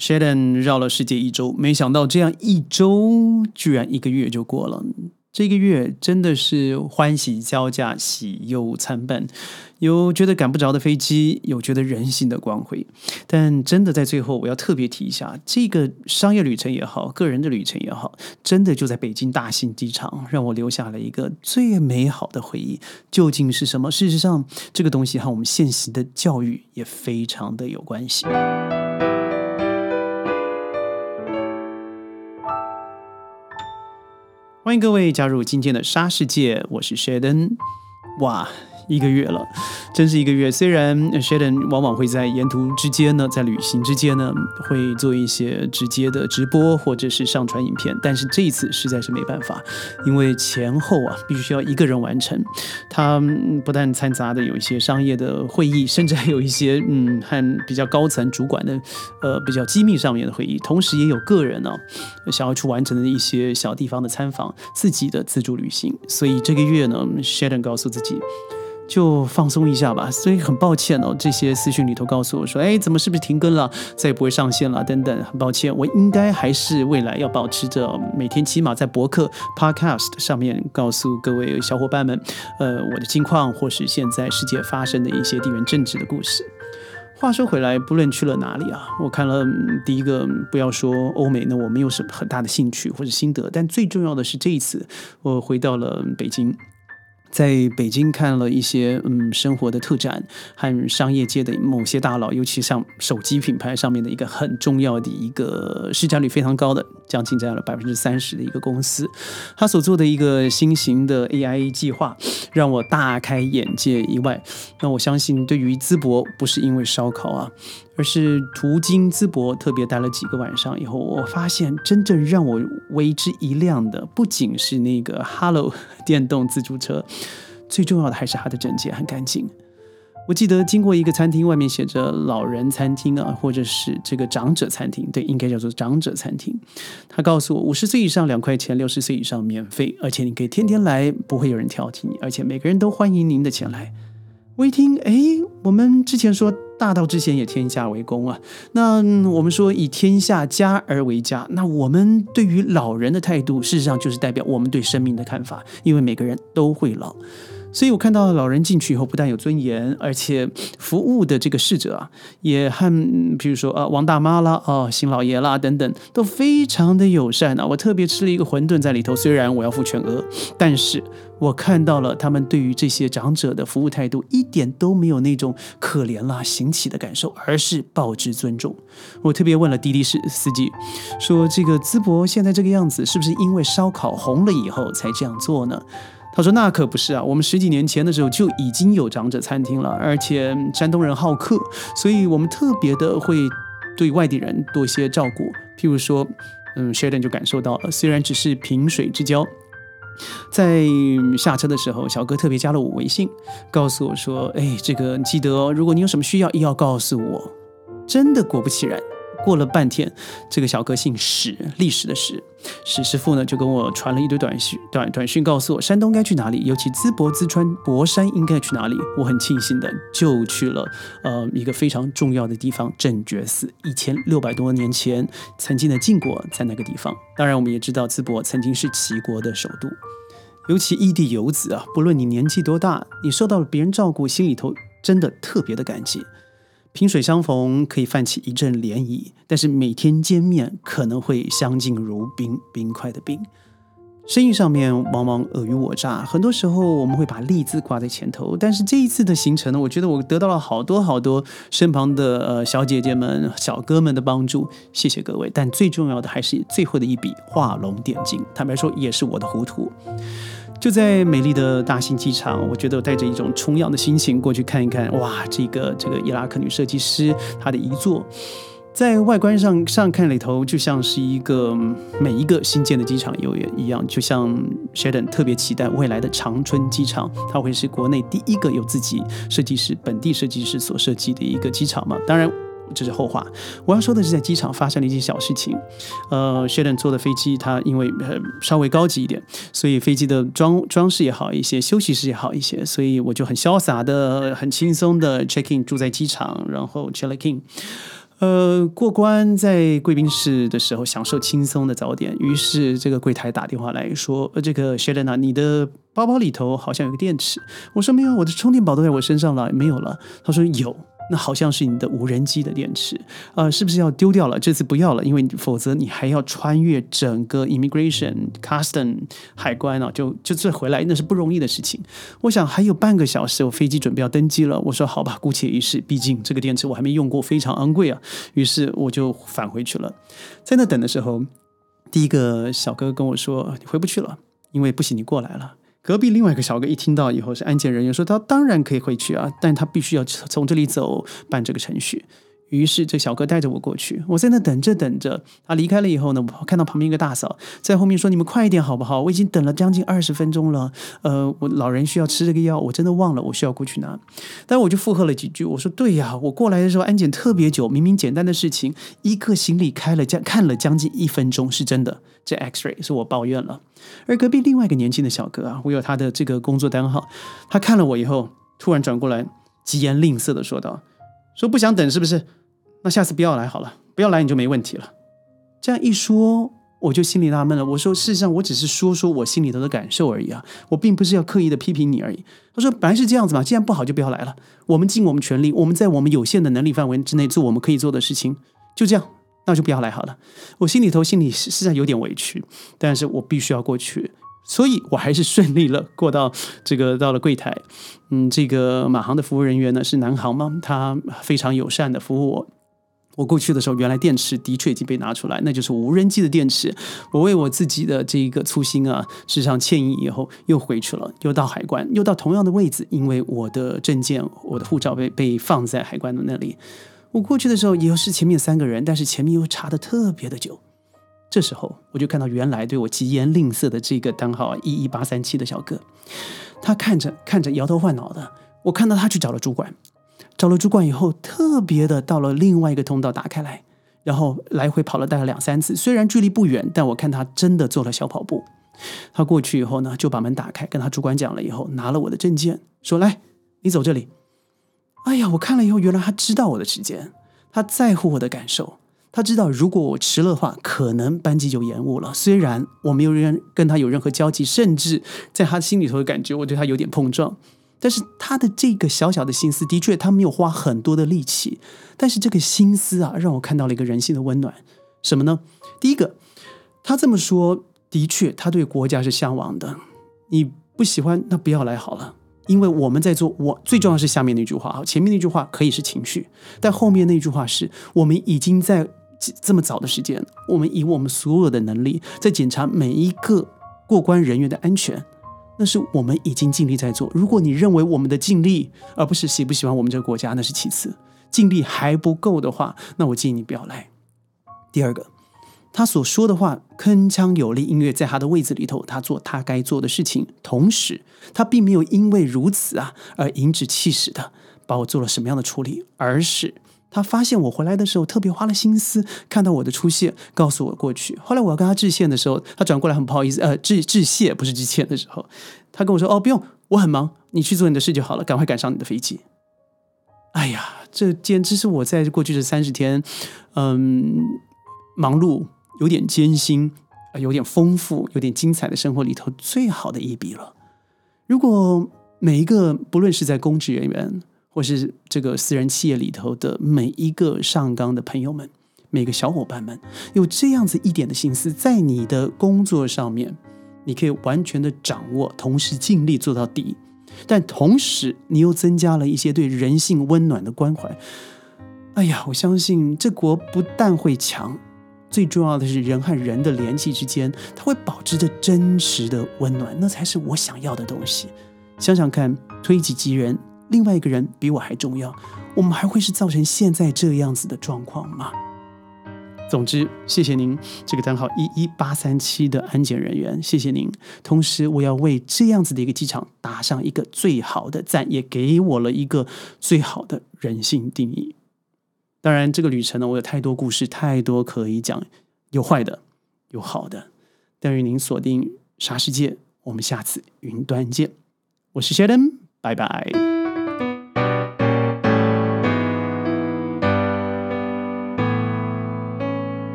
Sheldon 绕了世界一周，没想到这样一周居然一个月就过了。这个月真的是欢喜交加，喜忧参半，有觉得赶不着的飞机，有觉得人性的光辉。但真的在最后，我要特别提一下，这个商业旅程也好，个人的旅程也好，真的就在北京大兴机场，让我留下了一个最美好的回忆。究竟是什么？事实上，这个东西和我们现行的教育也非常的有关系。欢迎各位加入今天的沙世界，我是 Sheldon。哇！一个月了，真是一个月。虽然 Sheldon 往往会在沿途之间呢，在旅行之间呢，会做一些直接的直播或者是上传影片，但是这一次实在是没办法，因为前后啊必须要一个人完成。他不但掺杂的有一些商业的会议，甚至还有一些嗯和比较高层主管的呃比较机密上面的会议，同时也有个人呢想要去完成的一些小地方的参访，自己的自助旅行。所以这个月呢，Sheldon 告诉自己。就放松一下吧，所以很抱歉哦。这些私讯里头告诉我说：“哎，怎么是不是停更了，再也不会上线了？”等等，很抱歉，我应该还是未来要保持着每天起码在博客 Podcast 上面告诉各位小伙伴们，呃，我的近况或是现在世界发生的一些地缘政治的故事。话说回来，不论去了哪里啊，我看了第一个，不要说欧美那，我没有什么很大的兴趣或者心得，但最重要的是这一次我回到了北京。在北京看了一些嗯生活的特展和商业界的某些大佬，尤其像手机品牌上面的一个很重要的一个市占率非常高的，将近占了百分之三十的一个公司，他所做的一个新型的 AI 计划，让我大开眼界。以外，那我相信对于淄博不是因为烧烤啊。而是途经淄博，特别待了几个晚上以后，我发现真正让我为之一亮的，不仅是那个 Hello 电动自助车，最重要的还是它的整洁很干净。我记得经过一个餐厅，外面写着“老人餐厅”啊，或者是这个长者餐厅，对，应该叫做长者餐厅。他告诉我，五十岁以上两块钱，六十岁以上免费，而且你可以天天来，不会有人挑剔你，而且每个人都欢迎您的前来。我一听，哎，我们之前说。大道之前也天下为公啊。那我们说以天下家而为家，那我们对于老人的态度，事实上就是代表我们对生命的看法。因为每个人都会老，所以我看到老人进去以后，不但有尊严，而且服务的这个侍者啊，也和比如说啊王大妈啦、哦邢老爷啦等等，都非常的友善啊。我特别吃了一个馄饨在里头，虽然我要付全额，但是。我看到了他们对于这些长者的服务态度，一点都没有那种可怜啦、行乞的感受，而是报之尊重。我特别问了滴滴司司机，说这个淄博现在这个样子，是不是因为烧烤红了以后才这样做呢？他说那可不是啊，我们十几年前的时候就已经有长者餐厅了，而且山东人好客，所以我们特别的会对外地人多些照顾。譬如说，嗯，Sheldon 就感受到了，虽然只是萍水之交。在下车的时候，小哥特别加了我微信，告诉我说：“哎，这个记得哦，如果你有什么需要，也要告诉我。”真的，果不其然。过了半天，这个小哥姓史，历史的史，史师傅呢就跟我传了一堆短讯，短短讯告诉我山东该去哪里，尤其淄博、淄川、博山应该去哪里。我很庆幸的就去了，呃，一个非常重要的地方——正觉寺。一千六百多年前，曾经的晋国在那个地方。当然，我们也知道淄博曾经是齐国的首都。尤其异地游子啊，不论你年纪多大，你受到了别人照顾，心里头真的特别的感激。萍水相逢可以泛起一阵涟漪，但是每天见面可能会相敬如宾，冰块的冰。生意上面往往尔虞我诈，很多时候我们会把利字挂在前头。但是这一次的行程呢，我觉得我得到了好多好多身旁的呃小姐姐们、小哥们的帮助，谢谢各位。但最重要的还是最后的一笔画龙点睛，坦白说也是我的糊涂。就在美丽的大兴机场，我觉得我带着一种崇仰的心情过去看一看。哇，这个这个伊拉克女设计师她的遗作，在外观上上看里头，就像是一个每一个新建的机场有一样，就像 Sheldon 特别期待未来的长春机场，它会是国内第一个有自己设计师、本地设计师所设计的一个机场嘛？当然。这是后话，我要说的是在机场发生的一些小事情。呃，Sheldon 坐的飞机，它因为稍微高级一点，所以飞机的装装饰也好一些，休息室也好一些，所以我就很潇洒的、很轻松的 check in 住在机场，然后 check in。呃，过关在贵宾室的时候享受轻松的早点，于是这个柜台打电话来说：“呃，这个 Sheldon 啊，你的包包里头好像有个电池。”我说：“没有，我的充电宝都在我身上了，没有了。”他说：“有。”那好像是你的无人机的电池，呃，是不是要丢掉了？这次不要了，因为否则你还要穿越整个 immigration custom 海关啊，就就这回来那是不容易的事情。我想还有半个小时，我飞机准备要登机了。我说好吧，姑且一试，毕竟这个电池我还没用过，非常昂贵啊。于是我就返回去了。在那等的时候，第一个小哥跟我说：“你回不去了，因为不行，你过来了。”隔壁另外一个小哥一听到以后是安检人员，说他当然可以回去啊，但他必须要从这里走办这个程序。于是这小哥带着我过去，我在那等着等着，他离开了以后呢，我看到旁边一个大嫂在后面说：“你们快一点好不好？我已经等了将近二十分钟了。呃，我老人需要吃这个药，我真的忘了，我需要过去拿。”但我就附和了几句，我说：“对呀，我过来的时候安检特别久，明明简单的事情，一个行李开了将看了将近一分钟，是真的。这 X-ray 是我抱怨了。而隔壁另外一个年轻的小哥啊，我有他的这个工作单号，他看了我以后，突然转过来，疾言吝啬的说道：‘说不想等是不是？’那下次不要来好了，不要来你就没问题了。这样一说，我就心里纳闷了。我说，事实上我只是说说我心里头的感受而已啊，我并不是要刻意的批评你而已。他说，本来是这样子嘛，既然不好就不要来了。我们尽我们全力，我们在我们有限的能力范围之内做我们可以做的事情，就这样，那就不要来好了。我心里头心里实际上有点委屈，但是我必须要过去，所以我还是顺利了过到这个到了柜台。嗯，这个马航的服务人员呢是南航吗？他非常友善的服务我。我过去的时候，原来电池的确已经被拿出来，那就是无人机的电池。我为我自己的这一个粗心啊，事实上歉意以后，又回去了，又到海关，又到同样的位置，因为我的证件、我的护照被被放在海关的那里。我过去的时候，也是前面三个人，但是前面又查的特别的久。这时候，我就看到原来对我疾言吝啬的这个单号一一八三七的小哥，他看着看着摇头晃脑的，我看到他去找了主管。找了主管以后，特别的到了另外一个通道打开来，然后来回跑了大概两三次。虽然距离不远，但我看他真的做了小跑步。他过去以后呢，就把门打开，跟他主管讲了以后，拿了我的证件，说：“来，你走这里。”哎呀，我看了以后，原来他知道我的时间，他在乎我的感受，他知道如果我迟了的话，可能班级就延误了。虽然我没有人跟他有任何交集，甚至在他心里头的感觉，我对他有点碰撞。但是他的这个小小的心思，的确他没有花很多的力气，但是这个心思啊，让我看到了一个人性的温暖。什么呢？第一个，他这么说，的确他对国家是向往的。你不喜欢，那不要来好了。因为我们在做，我最重要是下面那句话啊，前面那句话可以是情绪，但后面那句话是我们已经在这么早的时间，我们以我们所有的能力在检查每一个过关人员的安全。那是我们已经尽力在做。如果你认为我们的尽力，而不是喜不喜欢我们这个国家，那是其次。尽力还不够的话，那我建议你不要来。第二个，他所说的话铿锵有力，音乐在他的位子里头，他做他该做的事情，同时他并没有因为如此啊而颐指气使的把我做了什么样的处理，而是。他发现我回来的时候，特别花了心思，看到我的出现，告诉我过去。后来我要跟他致歉的时候，他转过来很不好意思，呃，致致谢不是致歉的时候，他跟我说：“哦，不用，我很忙，你去做你的事就好了，赶快赶上你的飞机。”哎呀，这简直是我在过去这三十天，嗯，忙碌、有点艰辛、有点丰富、有点精彩的生活里头最好的一笔了。如果每一个不论是在公职人员，或是这个私人企业里头的每一个上岗的朋友们，每个小伙伴们，有这样子一点的心思，在你的工作上面，你可以完全的掌握，同时尽力做到底，但同时你又增加了一些对人性温暖的关怀。哎呀，我相信这国不但会强，最重要的是人和人的联系之间，它会保持着真实的温暖，那才是我想要的东西。想想看，推己及人。另外一个人比我还重要，我们还会是造成现在这样子的状况吗？总之，谢谢您这个单号一一八三七的安检人员，谢谢您。同时，我要为这样子的一个机场打上一个最好的赞，也给我了一个最好的人性定义。当然，这个旅程呢，我有太多故事，太多可以讲，有坏的，有好的。但愿您锁定沙世界，我们下次云端见。我是 Sheldon，拜拜。